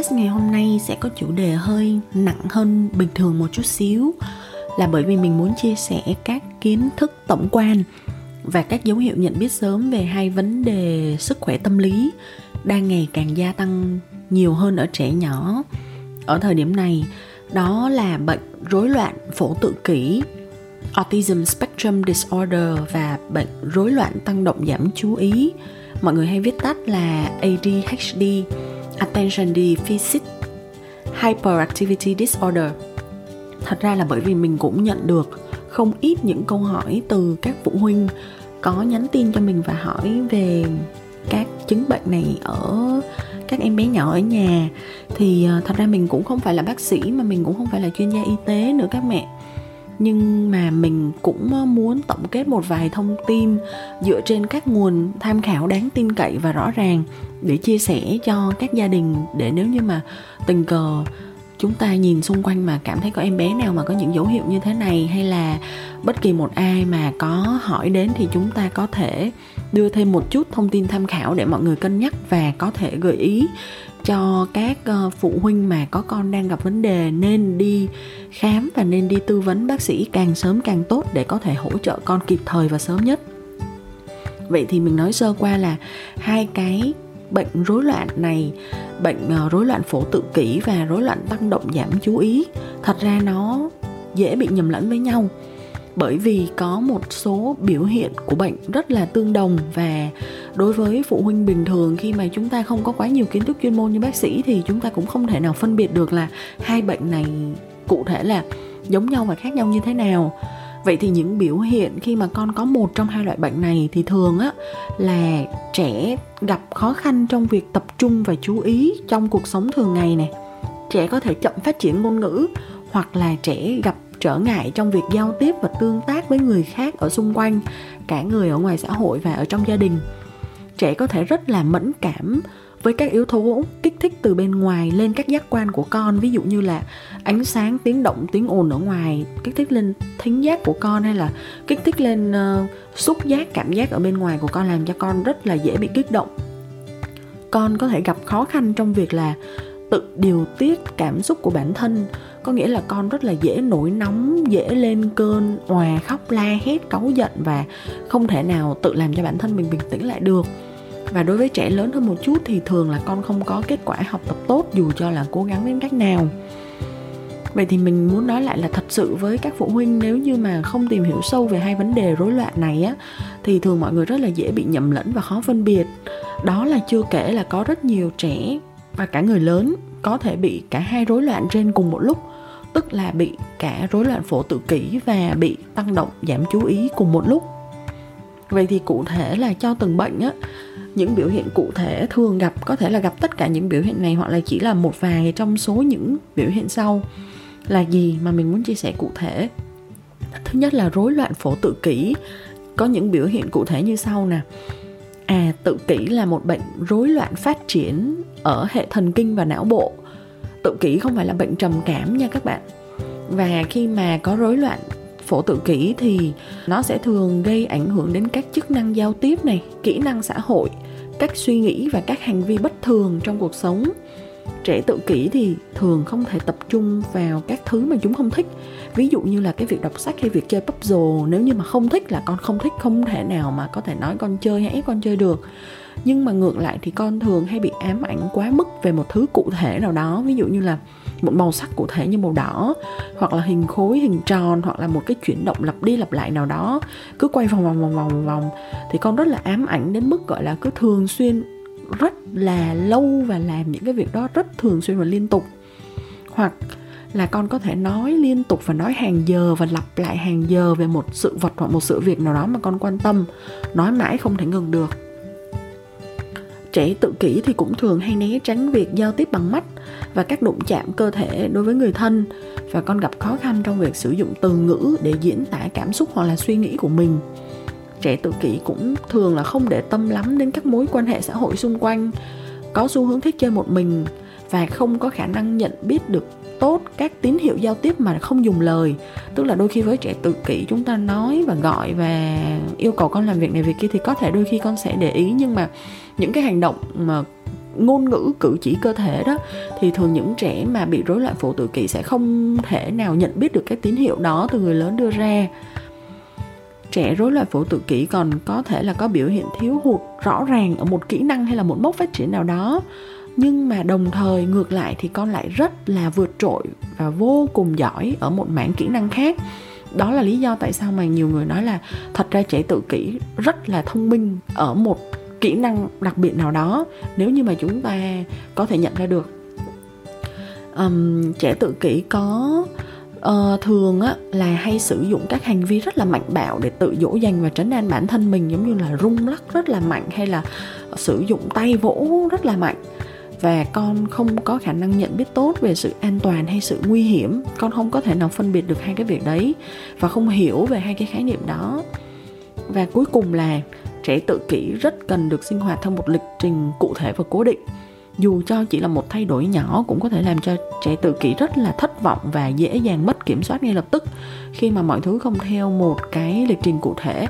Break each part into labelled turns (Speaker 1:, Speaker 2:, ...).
Speaker 1: Podcast ngày hôm nay sẽ có chủ đề hơi nặng hơn bình thường một chút xíu, là bởi vì mình muốn chia sẻ các kiến thức tổng quan và các dấu hiệu nhận biết sớm về hai vấn đề sức khỏe tâm lý đang ngày càng gia tăng nhiều hơn ở trẻ nhỏ. Ở thời điểm này, đó là bệnh rối loạn phổ tự kỷ, autism spectrum disorder và bệnh rối loạn tăng động giảm chú ý. Mọi người hay viết tắt là ADHD attention deficit hyperactivity disorder. Thật ra là bởi vì mình cũng nhận được không ít những câu hỏi từ các phụ huynh có nhắn tin cho mình và hỏi về các chứng bệnh này ở các em bé nhỏ ở nhà. Thì ờ, thật ra mình cũng không phải là bác sĩ mà mình cũng không phải là chuyên gia y tế nữa các mẹ nhưng mà mình cũng muốn tổng kết một vài thông tin dựa trên các nguồn tham khảo đáng tin cậy và rõ ràng để chia sẻ cho các gia đình để nếu như mà tình cờ chúng ta nhìn xung quanh mà cảm thấy có em bé nào mà có những dấu hiệu như thế này, hay là bất kỳ một ai mà có hỏi đến thì chúng ta có thể đưa thêm một chút thông tin tham khảo để mọi người cân nhắc và có thể gợi ý cho các ờ, phụ huynh mà có con đang gặp vấn đề nên đi khám và nên đi tư vấn bác sĩ càng sớm càng tốt để có thể hỗ trợ con kịp thời và sớm nhất. Vậy thì mình nói sơ qua là hai cái bệnh rối loạn này bệnh ờ, rối loạn phổ tự kỷ và rối loạn tăng động giảm chú ý. Thật ra nó dễ bị nhầm lẫn với nhau, bởi vì có một số biểu hiện của bệnh rất là tương đồng và đối với phụ huynh bình thường, khi mà chúng ta không có quá nhiều kiến thức chuyên môn như bác sĩ thì chúng ta cũng không thể nào phân biệt được là hai bệnh này cụ thể là giống nhau và khác nhau như thế nào vậy thì những biểu hiện khi mà con có một trong hai loại bệnh này thì thường á là trẻ gặp khó khăn trong việc tập trung và chú ý trong cuộc sống thường ngày này trẻ có thể chậm phát triển ngôn ngữ hoặc là trẻ gặp trở ngại trong việc giao tiếp và tương tác với người khác ở xung quanh, cả người ở ngoài xã hội và ở trong gia đình. Trẻ có thể rất là mẫn cảm với các yếu tố kích thích từ bên ngoài lên các giác quan của con. Ví dụ như là ánh sáng tiếng động tiếng ồn ở ngoài kích thích lên thính giác của con hay là kích thích lên uh, xúc giác cảm giác ở bên ngoài của con làm cho con rất là dễ bị kích động. Con có thể gặp khó khăn trong việc là tự điều tiết cảm xúc của bản thân. Có nghĩa là con rất là dễ nổi nóng dễ lên cơn òa khóc la hét cáu giận và không thể nào tự làm cho bản thân mình bình tĩnh lại được và đối với trẻ lớn hơn một chút thì thường là con không có kết quả học tập tốt dù cho là cố gắng đến cách nào. Vậy thì mình muốn nói lại là thật sự với các phụ huynh, nếu như mà không tìm hiểu sâu về hai vấn đề rối loạn này á, thì thường mọi người rất là dễ bị nhầm lẫn và khó phân biệt. Đó là chưa kể là có rất nhiều trẻ và cả người lớn có thể bị cả hai rối loạn trên cùng một lúc, tức là bị cả rối loạn phổ tự kỷ và bị tăng động giảm chú ý cùng một lúc. Vậy thì cụ thể là cho từng bệnh á những biểu hiện cụ thể thường gặp, có thể là gặp tất cả những biểu hiện này hoặc là chỉ là một vài trong số những biểu hiện sau là gì mà mình muốn chia sẻ cụ thể. Thứ nhất là rối loạn phổ tự kỷ. Có những biểu hiện cụ thể như sau nè. À tự kỷ là một bệnh rối loạn phát triển ở hệ thần kinh và não bộ. Tự kỷ không phải là bệnh trầm cảm nha các bạn. Và khi mà có rối loạn phổ tự kỷ thì nó sẽ thường gây ảnh hưởng đến các chức năng giao tiếp này, kỹ năng xã hội, cách suy nghĩ và các hành vi bất thường trong cuộc sống. Trẻ tự kỷ thì thường không thể tập trung vào các thứ mà chúng không thích. Ví dụ như là cái việc đọc sách hay việc chơi puzzle, nếu như mà không thích là con không thích, không thể nào mà có thể nói con chơi hay ép con chơi được. Nhưng mà ngược lại thì con thường hay bị ám ảnh quá mức về một thứ cụ thể nào đó, ví dụ như là một màu sắc cụ thể như màu đỏ, hoặc là hình khối, hình tròn, hoặc là một cái chuyển động lặp đi lặp lại nào đó. Cứ quay vòng vòng vòng vòng vòng, thì con rất là ám ảnh đến mức gọi là cứ thường xuyên, rất là lâu và làm những cái việc đó rất thường xuyên và liên tục. Hoặc là con có thể nói liên tục và nói hàng giờ và lặp lại hàng giờ về một sự vật hoặc một sự việc nào đó mà con quan tâm, nói mãi không thể ngừng được trẻ tự kỷ thì cũng thường hay né tránh việc giao tiếp bằng mắt và các đụng chạm cơ thể đối với người thân. Và con gặp khó khăn trong việc sử dụng từ ngữ để diễn tả cảm xúc hoặc là suy nghĩ của mình. Trẻ tự kỷ cũng thường là không để tâm lắm đến các mối quan hệ xã hội xung quanh, có xu hướng thích chơi một mình và không có khả năng nhận biết được tốt các tín hiệu giao tiếp mà không dùng lời. Tức là đôi khi với trẻ tự kỷ chúng ta nói và gọi và yêu cầu con làm việc này việc kia thì có thể đôi khi con sẽ để ý. Nhưng mà những cái hành động mà ngôn ngữ, cử chỉ cơ thể đó, thì thường những trẻ mà bị rối loạn phổ tự kỷ sẽ không thể nào nhận biết được cái tín hiệu đó từ người lớn đưa ra. Trẻ rối loạn phổ tự kỷ còn có thể là có biểu hiện thiếu hụt rõ ràng ở một kỹ năng hay là một mốc phát triển nào đó nhưng mà đồng thời ngược lại thì con lại rất là vượt trội và vô cùng giỏi ở một mảng kỹ năng khác. Đó là lý do tại sao mà nhiều người nói là thật ra trẻ tự kỷ rất là thông minh ở một kỹ năng đặc biệt nào đó nếu như mà chúng ta có thể nhận ra được. Um, trẻ tự kỷ có uh, thường á là hay sử dụng các hành vi rất là mạnh bạo để tự dỗ dành và trấn an bản thân mình giống như là rung lắc rất là mạnh hay là sử dụng tay vỗ rất là mạnh và con không có khả năng nhận biết tốt về sự an toàn hay sự nguy hiểm. Con không có thể nào phân biệt được hai cái việc đấy và không hiểu về hai cái khái niệm đó. Và cuối cùng là trẻ tự kỷ rất cần được sinh hoạt theo một lịch trình cụ thể và cố định. Dù cho chỉ là một thay đổi nhỏ cũng có thể làm cho trẻ tự kỷ rất là thất vọng và dễ dàng mất kiểm soát ngay lập tức khi mà mọi thứ không theo một cái lịch trình cụ thể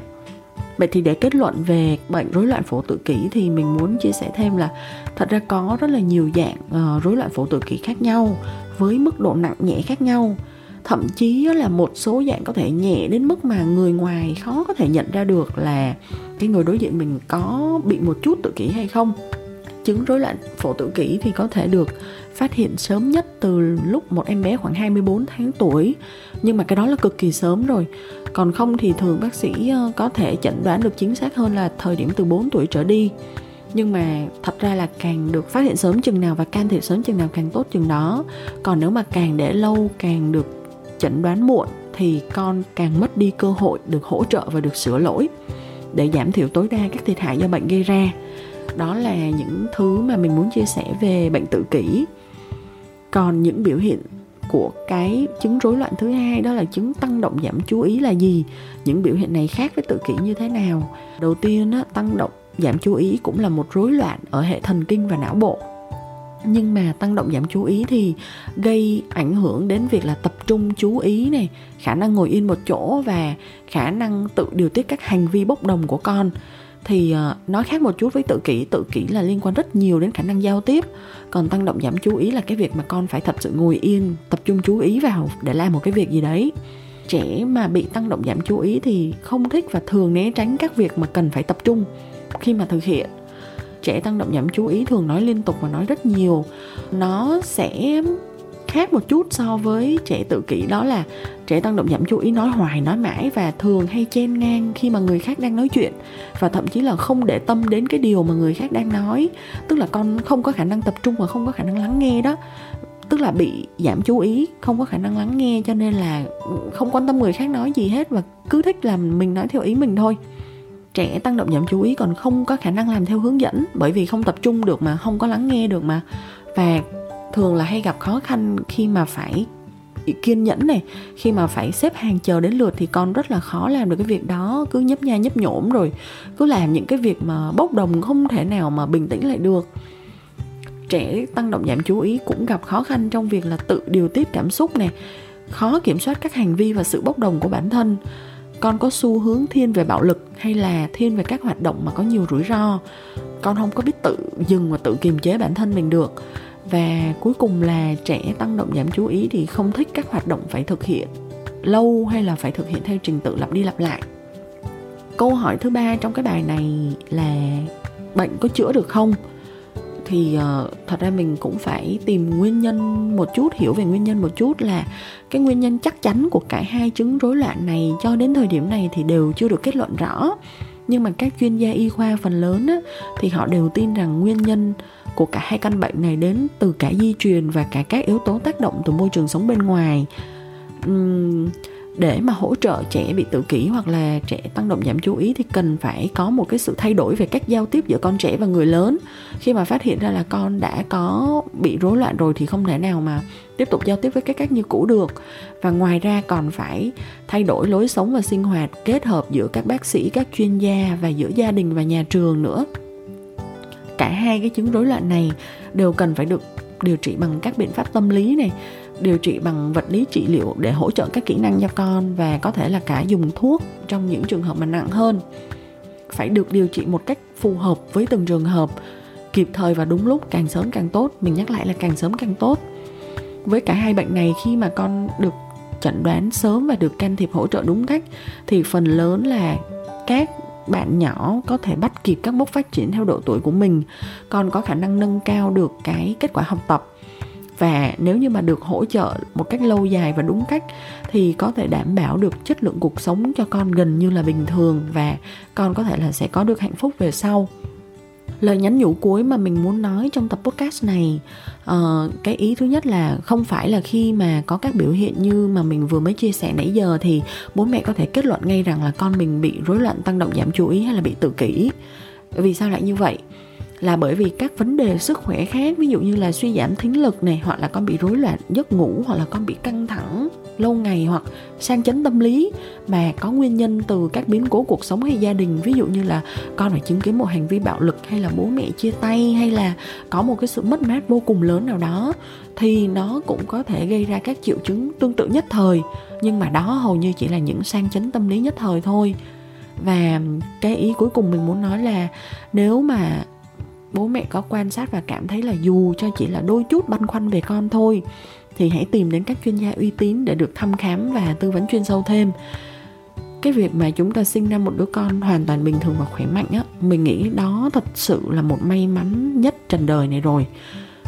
Speaker 1: vậy thì để kết luận về bệnh rối loạn phổ tự kỷ thì mình muốn chia sẻ thêm là thật ra có rất là nhiều dạng uh, rối loạn phổ tự kỷ khác nhau với mức độ nặng nhẹ khác nhau. Thậm chí là một số dạng có thể nhẹ đến mức mà người ngoài khó có thể nhận ra được là cái người đối diện mình có bị một chút tự kỷ hay không chứng rối loạn phổ tự kỷ thì có thể được phát hiện sớm nhất từ lúc một em bé khoảng 24 tháng tuổi. Nhưng mà cái đó là cực kỳ sớm rồi. Còn không thì thường bác sĩ ờ, có thể chẩn đoán được chính xác hơn là thời điểm từ 4 tuổi trở đi. Nhưng mà thật ra là càng được phát hiện sớm chừng nào và can thiệp sớm chừng nào càng tốt chừng đó. Còn nếu mà càng để lâu, càng được chẩn đoán muộn thì con càng mất đi cơ hội được hỗ trợ và được sửa lỗi để giảm thiểu tối đa các thiệt hại do bệnh gây ra đó là những thứ mà mình muốn chia sẻ về bệnh tự kỷ. Còn những biểu hiện của cái chứng rối loạn thứ hai đó là chứng tăng động giảm chú ý là gì? Những biểu hiện này khác với tự kỷ như thế nào? Đầu tiên á, tăng động giảm chú ý cũng là một rối loạn ở hệ thần kinh và não bộ. Nhưng mà tăng động giảm chú ý thì gây ảnh hưởng đến việc là tập trung chú ý này khả năng ngồi yên một chỗ và khả năng tự điều tiết các hành vi bốc đồng của con thì ờ, nói khác một chút với tự kỷ tự kỷ là liên quan rất nhiều đến khả năng giao tiếp. Còn tăng động giảm chú ý là cái việc mà con phải thật sự ngồi yên, tập trung chú ý vào để làm một cái việc gì đấy. Trẻ mà bị tăng động giảm chú ý thì không thích và thường né tránh các việc mà cần phải tập trung khi mà thực hiện. Trẻ tăng động giảm chú ý thường nói liên tục và nói rất nhiều. Nó sẽ khác một chút so với trẻ tự kỷ, đó là trẻ tăng động giảm chú ý nói hoài, nói mãi và thường hay chen ngang khi mà người khác đang nói chuyện. Và thậm chí là không để tâm đến cái điều mà người khác đang nói. Tức là con không có khả năng tập trung và không có khả năng lắng nghe đó. Tức là bị giảm chú ý, không có khả năng lắng nghe cho nên là không quan tâm người khác nói gì hết và cứ thích làm mình nói theo ý mình thôi. Trẻ tăng động giảm chú ý còn không có khả năng làm theo hướng dẫn bởi vì không tập trung được mà, không có lắng nghe được mà. Và thường là hay gặp khó khăn khi mà phải kiên nhẫn này, khi mà phải xếp hàng chờ đến lượt thì con rất là khó làm được cái việc đó, cứ nhấp nha nhấp nhổm rồi cứ làm những cái việc mà bốc đồng không thể nào mà bình tĩnh lại được. Trẻ tăng động giảm chú ý cũng gặp khó khăn trong việc là tự điều tiết cảm xúc này khó kiểm soát các hành vi và sự bốc đồng của bản thân. Con có xu hướng thiên về bạo lực hay là thiên về các hoạt động mà có nhiều rủi ro? Con không có biết tự dừng và tự kiềm chế bản thân mình được và cuối cùng là trẻ tăng động giảm chú ý thì không thích các hoạt động phải thực hiện lâu hay là phải thực hiện theo trình tự lặp đi lặp lại. Câu hỏi thứ ba trong cái bài này là bệnh có chữa được không? Thì uh, thật ra mình cũng phải tìm nguyên nhân một chút hiểu về nguyên nhân một chút là cái nguyên nhân chắc chắn của cả hai chứng rối loạn này cho đến thời điểm này thì đều chưa được kết luận rõ. Nhưng mà các chuyên gia y khoa phần lớn á, thì họ đều tin rằng nguyên nhân của cả hai căn bệnh này đến từ cả di truyền và cả các yếu tố tác động từ môi trường sống bên ngoài. Uhm, để mà hỗ trợ trẻ bị tự kỷ hoặc là trẻ tăng động giảm chú ý thì cần phải có một cái sự thay đổi về cách giao tiếp giữa con trẻ và người lớn. Khi mà phát hiện ra là con đã có bị rối loạn rồi thì không thể nào mà tiếp tục giao tiếp với các cách như cũ được. Và ngoài ra còn phải thay đổi lối sống và sinh hoạt kết hợp giữa các bác sĩ các chuyên gia và giữa gia đình và nhà trường nữa cả hai cái chứng rối loạn này đều cần phải được điều trị bằng các biện pháp tâm lý này, điều trị bằng vật lý trị liệu để hỗ trợ các kỹ năng cho con và có thể là cả dùng thuốc trong những trường hợp mà nặng hơn. Phải được điều trị một cách phù hợp với từng trường hợp, kịp thời và đúng lúc, càng sớm càng tốt. Mình nhắc lại là càng sớm càng tốt. Với cả hai bệnh này, khi mà con được chẩn đoán sớm và được can thiệp hỗ trợ đúng cách, thì phần lớn là các bạn nhỏ có thể bắt kịp các mốc phát triển theo độ tuổi của mình, con có khả năng nâng cao được cái kết quả học tập. Và nếu như mà được hỗ trợ một cách lâu dài và đúng cách, thì có thể đảm bảo được chất lượng cuộc sống cho con gần như là bình thường và con có thể là sẽ có được hạnh phúc về sau lời nhắn nhủ cuối mà mình muốn nói trong tập podcast này. Uh, cái ý thứ nhất là không phải là khi mà có các biểu hiện như mà mình vừa mới chia sẻ nãy giờ thì bố mẹ có thể kết luận ngay rằng là con mình bị rối loạn tăng động giảm chú ý hay là bị tự kỷ. Vì sao lại như vậy? Là bởi vì các vấn đề sức khỏe khác ví dụ như là suy giảm thính lực này hoặc là con bị rối loạn giấc ngủ hoặc là con bị căng thẳng lâu ngày hoặc sang chấn tâm lý mà có nguyên nhân từ các biến cố cuộc sống hay gia đình. Ví dụ như là con phải chứng kiến một hành vi bạo lực hay là bố mẹ chia tay hay là có một cái sự mất mát vô cùng lớn nào đó thì nó cũng có thể gây ra các triệu chứng tương tự nhất thời. Nhưng mà đó hầu như chỉ là những sang chấn tâm lý nhất thời thôi. Và cái ý cuối cùng mình muốn nói là nếu mà bố mẹ có quan sát và cảm thấy là dù cho chỉ là đôi chút băn khoăn về con thôi, thì hãy tìm đến các chuyên gia uy tín để được thăm khám và tư vấn chuyên sâu thêm. Cái việc mà chúng ta sinh ra một đứa con hoàn toàn bình thường và khỏe mạnh á, mình nghĩ đó thật sự là một may mắn nhất trần đời này rồi.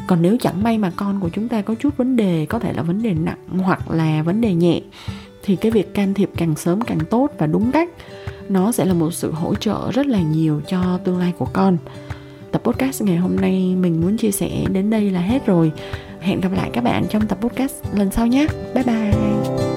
Speaker 1: Còn nếu chẳng may mà con của chúng ta có chút vấn đề, có thể là vấn đề nặng hoặc là vấn đề nhẹ, thì cái việc can thiệp càng sớm càng tốt và đúng cách. Nó sẽ là một sự hỗ trợ rất là nhiều cho tương lai của con tập podcast ngày hôm nay mình muốn chia sẻ đến đây là hết rồi. Hẹn gặp lại các bạn trong tập podcast lần sau nhé. Bye bye.